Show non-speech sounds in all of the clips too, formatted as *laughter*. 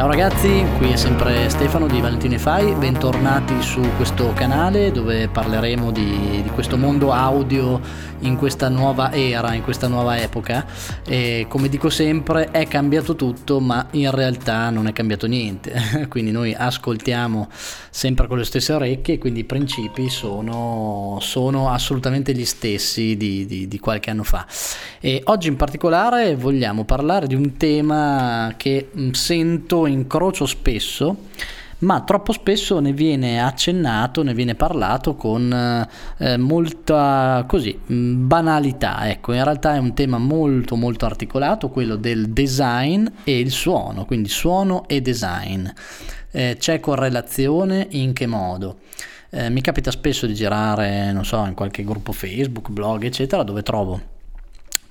Ciao ragazzi, qui è sempre Stefano di Valentine Fai, bentornati su questo canale dove parleremo di, di, questo mondo audio in questa nuova era, in questa nuova epoca. E come dico sempre è cambiato tutto ma in realtà non è cambiato niente, *laughs* quindi noi ascoltiamo sempre con le stesse orecchie quindi i principi sono, sono assolutamente gli stessi di, di, di qualche anno fa. E oggi in particolare vogliamo parlare di un tema che sento incrocio spesso, ma troppo spesso ne viene accennato, ne viene parlato con eh, molta così, mm, banalità. Ecco, in realtà è un tema molto molto articolato, quello del design e il suono, quindi suono e design. Eh, c'è correlazione in che modo? Eh, mi capita spesso di girare, non so, in qualche gruppo Facebook, blog, eccetera, dove trovo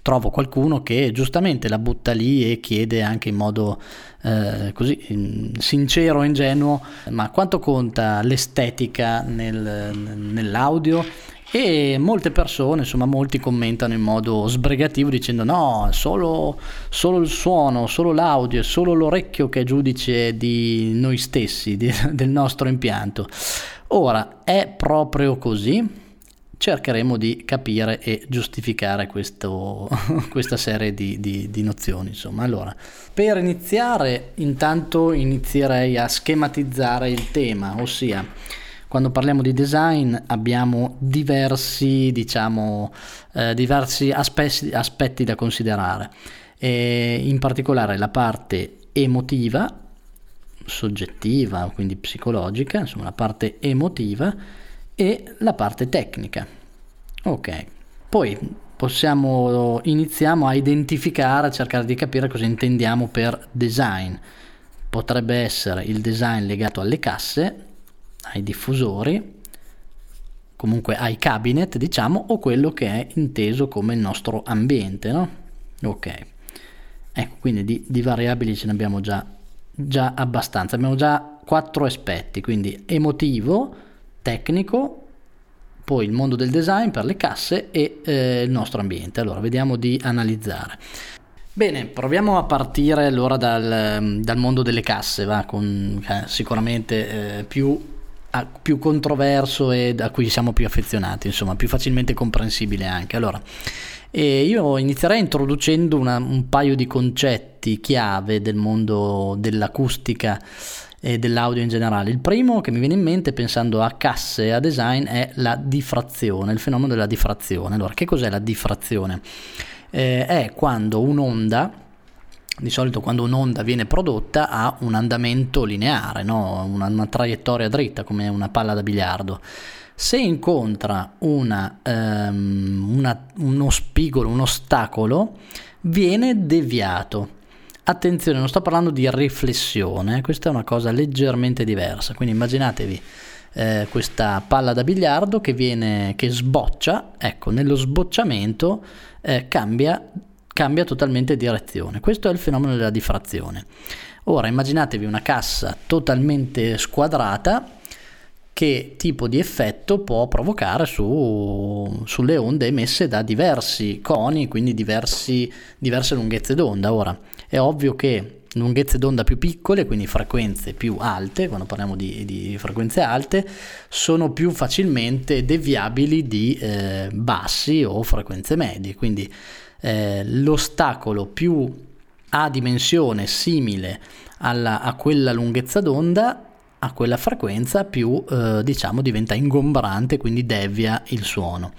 trovo qualcuno che giustamente la butta lì e chiede anche in modo eh, così sincero e ingenuo ma quanto conta l'estetica nel, nell'audio e molte persone, insomma molti commentano in modo sbrigativo dicendo no, solo, solo il suono, solo l'audio, solo l'orecchio che è giudice di noi stessi, di, del nostro impianto. Ora, è proprio così? Cercheremo di capire e giustificare questo, *laughs* questa serie di, di, di, nozioni. Insomma, allora, per iniziare, intanto inizierei a schematizzare il tema, ossia quando parliamo di design abbiamo diversi, diciamo, eh, diversi aspetti, aspetti, da considerare, e in particolare la parte emotiva, soggettiva, quindi psicologica, insomma la parte emotiva e la parte tecnica. Ok, poi possiamo iniziamo a identificare, a cercare di capire cosa intendiamo per design. Potrebbe essere il design legato alle casse, ai diffusori, comunque ai cabinet, diciamo, o quello che è inteso come il nostro ambiente, no? Ok. Ecco, quindi di, di variabili ce ne abbiamo già, già abbastanza. Abbiamo già quattro aspetti, quindi emotivo, tecnico, poi il mondo del design per le casse e eh, il nostro ambiente. Allora, vediamo di analizzare. Bene, proviamo a partire allora dal, dal mondo delle casse, va, con, eh, sicuramente eh, più, a, più, controverso e a cui siamo più affezionati, insomma, più facilmente comprensibile anche. Allora, io inizierei introducendo una, un paio di concetti chiave del mondo dell'acustica e dell'audio in generale. Il primo che mi viene in mente pensando a casse e a design è la diffrazione, il fenomeno della diffrazione. Allora, che cos'è la diffrazione? Eh, è quando un'onda, di solito quando un'onda viene prodotta ha un andamento lineare, no? una, una, traiettoria dritta come una palla da biliardo. Se incontra una, um, una, uno spigolo, un ostacolo, viene deviato Attenzione, non sto parlando di riflessione, questa è una cosa leggermente diversa, quindi immaginatevi eh, questa palla da biliardo che viene, che sboccia, ecco, nello sbocciamento eh, cambia, cambia totalmente direzione. Questo è il fenomeno della diffrazione. Ora immaginatevi una cassa totalmente squadrata che tipo di effetto può provocare su, sulle onde emesse da diversi coni, quindi diversi, diverse lunghezze d'onda. Ora, è ovvio che lunghezze d'onda più piccole, quindi frequenze più alte, quando parliamo di, di frequenze alte, sono più facilmente deviabili di eh, bassi o frequenze medie. Quindi eh, l'ostacolo più a dimensione simile alla, a quella lunghezza d'onda a quella frequenza più eh, diciamo diventa ingombrante quindi devia il suono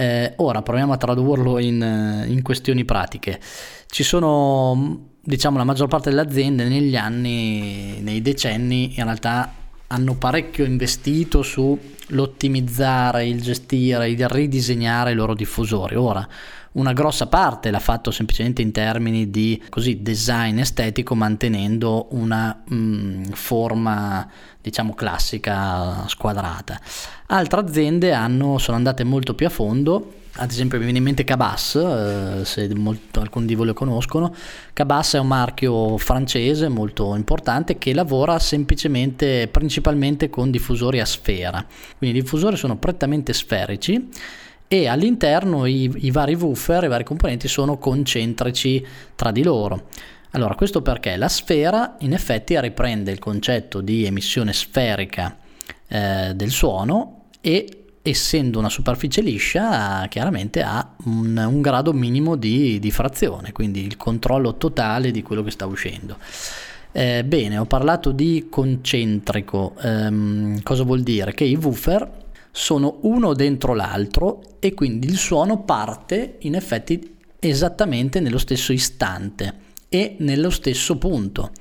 eh, ora proviamo a tradurlo in, eh, in, questioni pratiche. Ci sono, diciamo, la maggior parte delle aziende negli anni, nei decenni, in realtà hanno parecchio investito sull'ottimizzare, il gestire, il ridisegnare i loro diffusori. Ora, una grossa parte l'ha fatto semplicemente in termini di così, design estetico, mantenendo una mh, mm, forma diciamo classica squadrata. Altre aziende hanno, sono andate molto più a fondo ad esempio mi viene in mente Cabas, eh, se molto, alcuni di voi lo conoscono. Cabas è un marchio francese molto importante che lavora semplicemente, principalmente con diffusori a sfera. Quindi i diffusori sono prettamente sferici e all'interno i, i vari woofer, i vari componenti sono concentrici tra di loro. Allora, questo perché la sfera in effetti riprende il concetto di emissione sferica eh, del suono e essendo una superficie liscia chiaramente ha un, un grado minimo di, di, frazione, quindi il controllo totale di quello che sta uscendo. Eh, bene, ho parlato di concentrico, ehm, cosa vuol dire? Che i woofer sono uno dentro l'altro e quindi il suono parte in effetti esattamente nello stesso istante e nello stesso punto.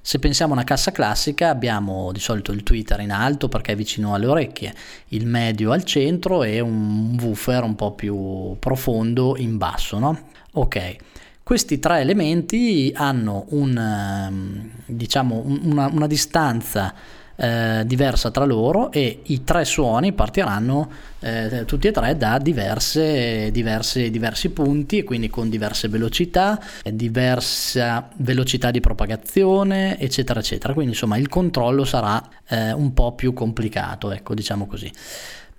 Se pensiamo a una cassa classica abbiamo di solito il tweeter in alto perché è vicino alle orecchie, il medio al centro e un woofer un po' più profondo in basso, no? Ok. Questi tre elementi hanno un, ehm, diciamo, una, una distanza eh, diversa tra loro e i tre suoni partiranno eh, tutti e tre da diverse, diverse, diversi punti e quindi con diverse velocità, diversa velocità di propagazione, eccetera, eccetera. Quindi insomma il controllo sarà eh, un po' più complicato, ecco, diciamo così.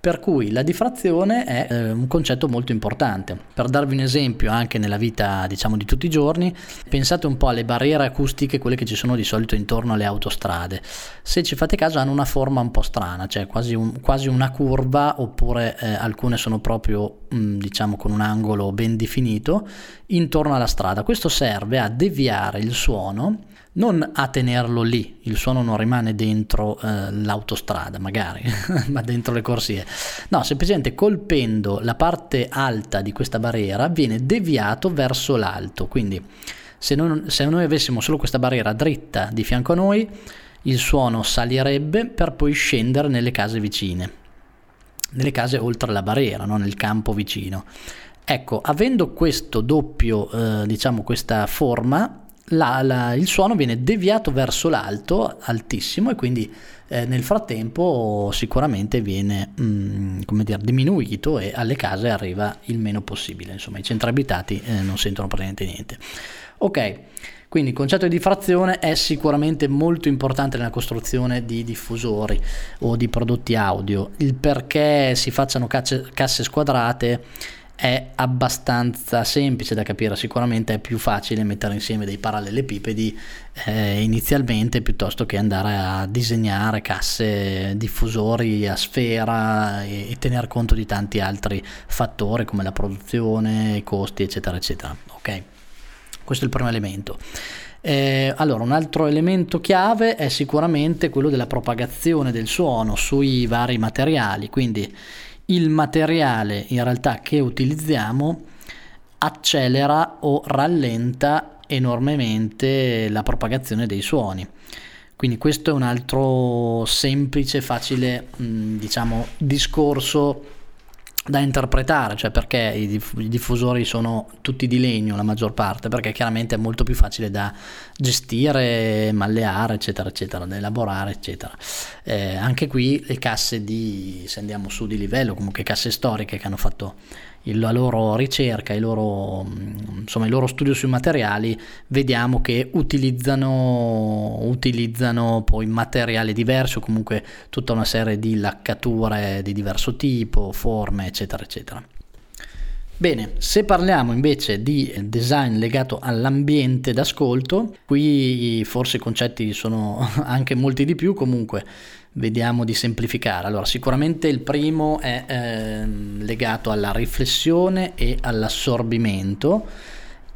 Per cui la diffrazione è eh, un concetto molto importante. Per darvi un esempio anche nella vita diciamo di tutti i giorni, pensate un po' alle barriere acustiche, quelle che ci sono di solito intorno alle autostrade. Se ci fate caso hanno una forma un po' strana, cioè quasi, un, quasi una curva oppure eh, alcune sono proprio mh, mm, diciamo con un angolo ben definito intorno alla strada. Questo serve a deviare il suono non a tenerlo lì, il suono non rimane dentro eh, l'autostrada magari, *laughs* ma dentro le corsie. No, semplicemente colpendo la parte alta di questa barriera viene deviato verso l'alto, quindi se, non, se noi avessimo solo questa barriera dritta di fianco a noi, il suono salirebbe per poi scendere nelle case vicine, nelle case oltre la barriera, no? nel campo vicino. Ecco, avendo questo doppio, eh, diciamo questa forma, la, la, il suono viene deviato verso l'alto, altissimo, e quindi eh, nel frattempo sicuramente viene mh, mm, dire, diminuito e alle case arriva il meno possibile. Insomma, i centri abitati eh, non sentono praticamente niente. Ok. Quindi il concetto di diffrazione è sicuramente molto importante nella costruzione di diffusori o di prodotti audio. Il perché si facciano casse, casse squadrate è abbastanza semplice da capire, sicuramente è più facile mettere insieme dei parallelepipedi eh, inizialmente piuttosto che andare a disegnare casse diffusori a sfera e, e tener conto di tanti altri fattori come la produzione, i costi eccetera eccetera. Ok, questo è il primo elemento. Eh, allora, un altro elemento chiave è sicuramente quello della propagazione del suono sui vari materiali, quindi il materiale in realtà che utilizziamo accelera o rallenta enormemente la propagazione dei suoni. Quindi questo è un altro semplice, facile, diciamo, discorso da interpretare, cioè perché i diffusori sono tutti di legno la maggior parte, perché chiaramente è molto più facile da gestire, malleare, eccetera, eccetera, da elaborare, eccetera. Eh, anche qui le casse di, se andiamo su di livello, comunque casse storiche che hanno fatto la loro ricerca, il loro, insomma, il loro studio sui materiali, vediamo che utilizzano, utilizzano poi diversi o comunque tutta una serie di laccature di diverso tipo, forme, eccetera, eccetera. Bene, se parliamo invece di design legato all'ambiente d'ascolto, qui forse i concetti sono *laughs* anche molti di più, comunque vediamo di semplificare. Allora, sicuramente il primo è eh, legato alla riflessione e all'assorbimento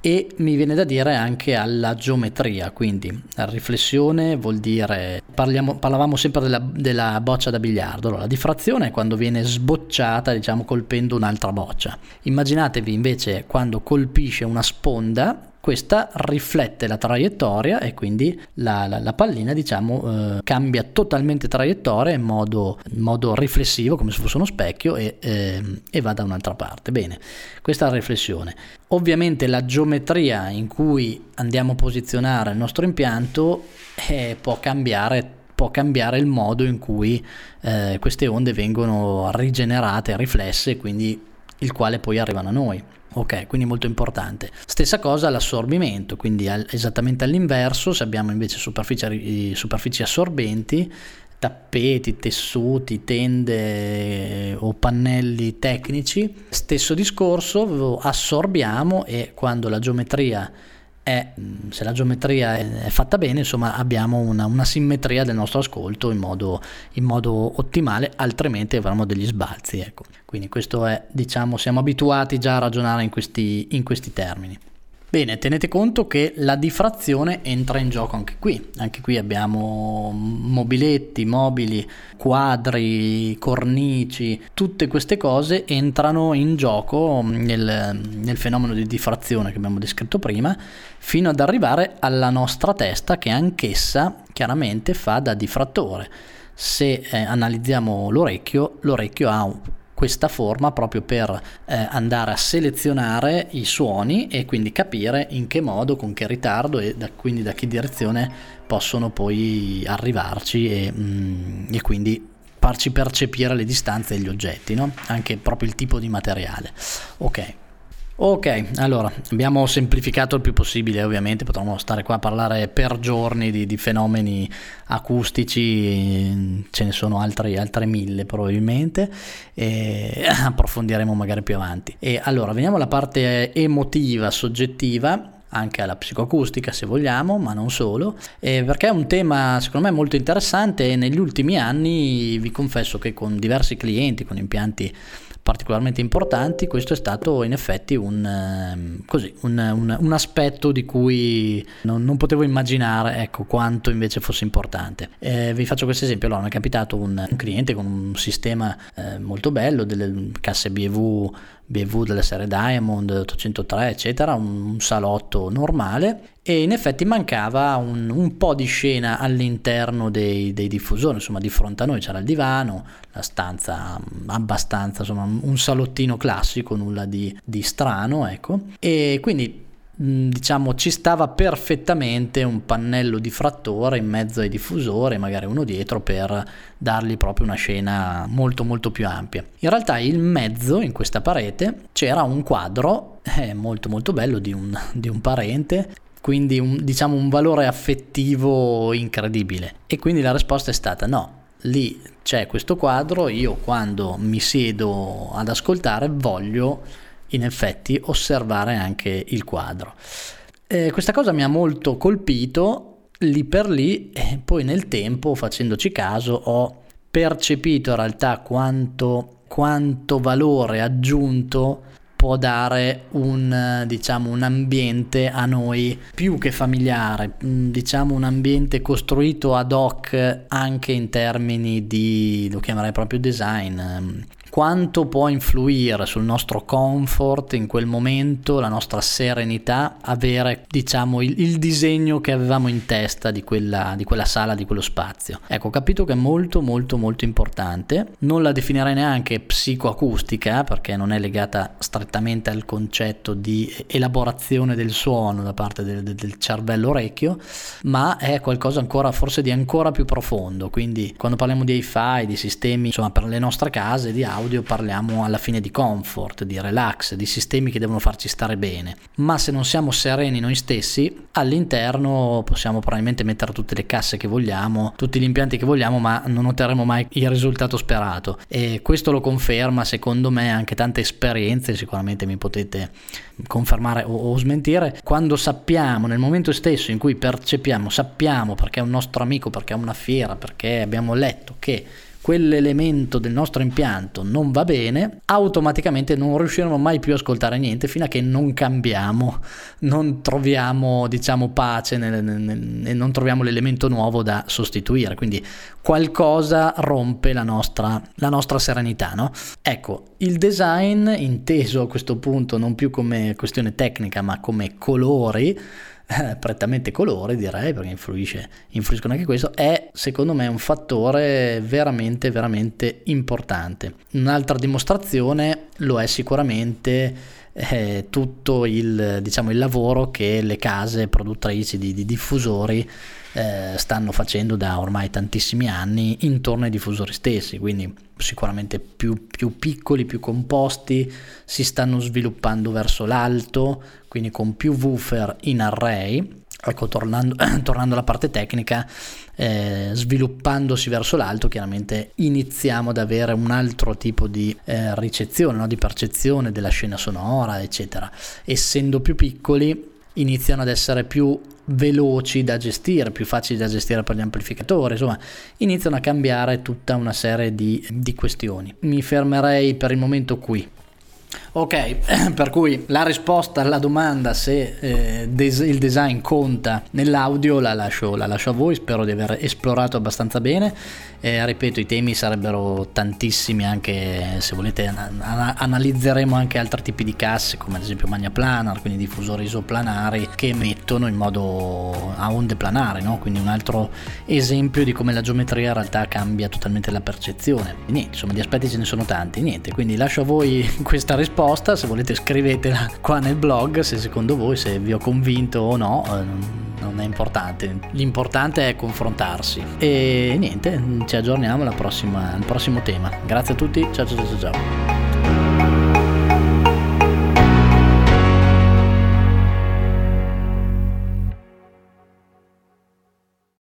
e mi viene da dire anche alla geometria, quindi la riflessione vuol dire, parliamo, parlavamo sempre della, della, boccia da biliardo, allora, la diffrazione è quando viene sbocciata, diciamo, colpendo un'altra boccia. Immaginatevi invece quando colpisce una sponda questa riflette la traiettoria e quindi la, la, la pallina diciamo eh, cambia totalmente traiettoria in modo, in modo, riflessivo come se fosse uno specchio e, eh, e, va da un'altra parte bene questa è la riflessione ovviamente la geometria in cui andiamo a posizionare il nostro impianto eh, può cambiare può cambiare il modo in cui eh, queste onde vengono rigenerate, riflesse, quindi il quale poi arrivano a noi. Ok, quindi molto importante. Stessa cosa l'assorbimento, quindi esattamente all'inverso, se abbiamo invece superfici, superfici assorbenti, tappeti, tessuti, tende o pannelli tecnici, stesso discorso, assorbiamo e quando la geometria è, mm, se la geometria è, fatta bene, insomma abbiamo una, una simmetria del nostro ascolto in modo, in modo, ottimale, altrimenti avremo degli sbalzi. Ecco. Quindi questo è, diciamo, siamo abituati già a ragionare in questi, in questi termini. Bene, tenete conto che la diffrazione entra in gioco anche qui. Anche qui abbiamo mobiletti, mobili, quadri, cornici, tutte queste cose entrano in gioco nel, nel fenomeno di diffrazione che abbiamo descritto prima, fino ad arrivare alla nostra testa che anch'essa chiaramente fa da diffrattore. Se eh, analizziamo l'orecchio, l'orecchio ha questa forma proprio per eh, andare a selezionare i suoni e quindi capire in che modo, con che ritardo e da, quindi da che direzione possono poi arrivarci e, mm, e quindi farci percepire le distanze degli oggetti, no? anche proprio il tipo di materiale. Ok. Ok, allora abbiamo semplificato il più possibile, ovviamente potremmo stare qua a parlare per giorni di, di fenomeni acustici, ce ne sono altri, altre mille probabilmente, e *clears throat* approfondiremo magari più avanti. E allora veniamo alla parte emotiva, soggettiva anche alla psicoacustica se vogliamo, ma non solo, eh, perché è un tema secondo me molto interessante e negli ultimi anni vi confesso che con diversi clienti, con impianti particolarmente importanti, questo è stato in effetti un, ehm, così, un, un, un aspetto di cui non, non, potevo immaginare ecco, quanto invece fosse importante. Eh, vi faccio questo esempio, allora mi è capitato un, cliente con un sistema eh, molto bello, delle casse BV BMW della serie Diamond 803 eccetera, un, salotto normale. E in effetti mancava un, un po' di scena all'interno dei, dei, diffusori, insomma di fronte a noi c'era il divano, la stanza abbastanza, insomma un salottino classico, nulla di, di strano, ecco, e quindi Mm, diciamo ci stava perfettamente un pannello diffrattore in mezzo ai diffusori, magari uno dietro per dargli proprio una scena molto molto più ampia. In realtà in mezzo, in questa parete, c'era un quadro eh, molto molto bello di un, di un parente quindi un, diciamo un valore affettivo incredibile e quindi la risposta è stata no lì c'è questo quadro io quando mi siedo ad ascoltare voglio in effetti osservare anche il quadro. Eh, questa cosa mi ha molto colpito lì per lì e poi nel tempo facendoci caso ho percepito in realtà quanto, quanto valore aggiunto può dare un, diciamo, un ambiente a noi più che familiare, mm, diciamo un ambiente costruito ad hoc anche in termini di, lo chiamerei proprio design, quanto può influire sul nostro comfort in quel momento, la nostra serenità, avere diciamo il, il disegno che avevamo in testa di quella, di quella, sala, di quello spazio. Ecco, ho capito che è molto molto molto importante, non la definirei neanche psicoacustica perché non è legata strettamente al concetto di elaborazione del suono da parte del, del cervello orecchio, ma è qualcosa ancora forse di ancora più profondo, quindi quando parliamo di hi-fi, di sistemi insomma per le nostre case, di audio, audio parliamo alla fine di comfort, di relax, di sistemi che devono farci stare bene, ma se non siamo sereni noi stessi, all'interno possiamo probabilmente mettere tutte le casse che vogliamo, tutti gli impianti che vogliamo, ma non otterremo mai il risultato sperato. E questo lo conferma secondo me anche tante esperienze, sicuramente mi potete confermare o, o smentire, quando sappiamo nel momento stesso in cui percepiamo, sappiamo perché è un nostro amico, perché è una fiera, perché abbiamo letto che quell'elemento del nostro impianto non va bene, automaticamente non riusciremo mai più a ascoltare niente fino a che non cambiamo, non troviamo diciamo pace e non troviamo l'elemento nuovo da sostituire. Quindi qualcosa rompe la nostra, la nostra serenità. No? Ecco, il design inteso a questo punto non più come questione tecnica ma come colori eh, prettamente colore direi perché influisce, influiscono anche questo è secondo me un fattore veramente veramente importante. Un'altra dimostrazione lo è sicuramente eh, tutto il, diciamo, il lavoro che le case produttrici di, di diffusori eh, stanno facendo da ormai tantissimi anni intorno ai diffusori stessi, quindi sicuramente più, più piccoli, più composti, si stanno sviluppando verso l'alto, quindi con più woofer in array. Ecco, tornando, *coughs* tornando alla parte tecnica, eh, sviluppandosi verso l'alto, chiaramente iniziamo ad avere un altro tipo di eh, ricezione, no? di percezione della scena sonora, eccetera. Essendo più piccoli, iniziano ad essere più veloci da gestire, più facili da gestire per gli amplificatori, insomma iniziano a cambiare tutta una serie di, di questioni. Mi fermerei per il momento qui. Ok, *clears throat* per cui la risposta alla domanda se eh, des- il design conta nell'audio la lascio, la lascio, a voi, spero di aver esplorato abbastanza bene. Eh, ripeto, i temi sarebbero tantissimi, anche se volete an- analizzeremo anche altri tipi di casse, come ad esempio magna planar, quindi diffusori isoplanari che emettono in modo a onde planari, no? quindi un altro esempio di come la geometria in realtà cambia totalmente la percezione. E niente, insomma, di aspetti ce ne sono tanti, niente, quindi lascio a voi *laughs* questa risposta risposta, se volete scrivetela qua nel blog, se secondo voi se vi ho convinto o no, eh, non è importante, l'importante è confrontarsi. E niente, ci aggiorniamo alla prossima, al prossimo tema. Grazie a tutti, ciao ciao ciao ciao.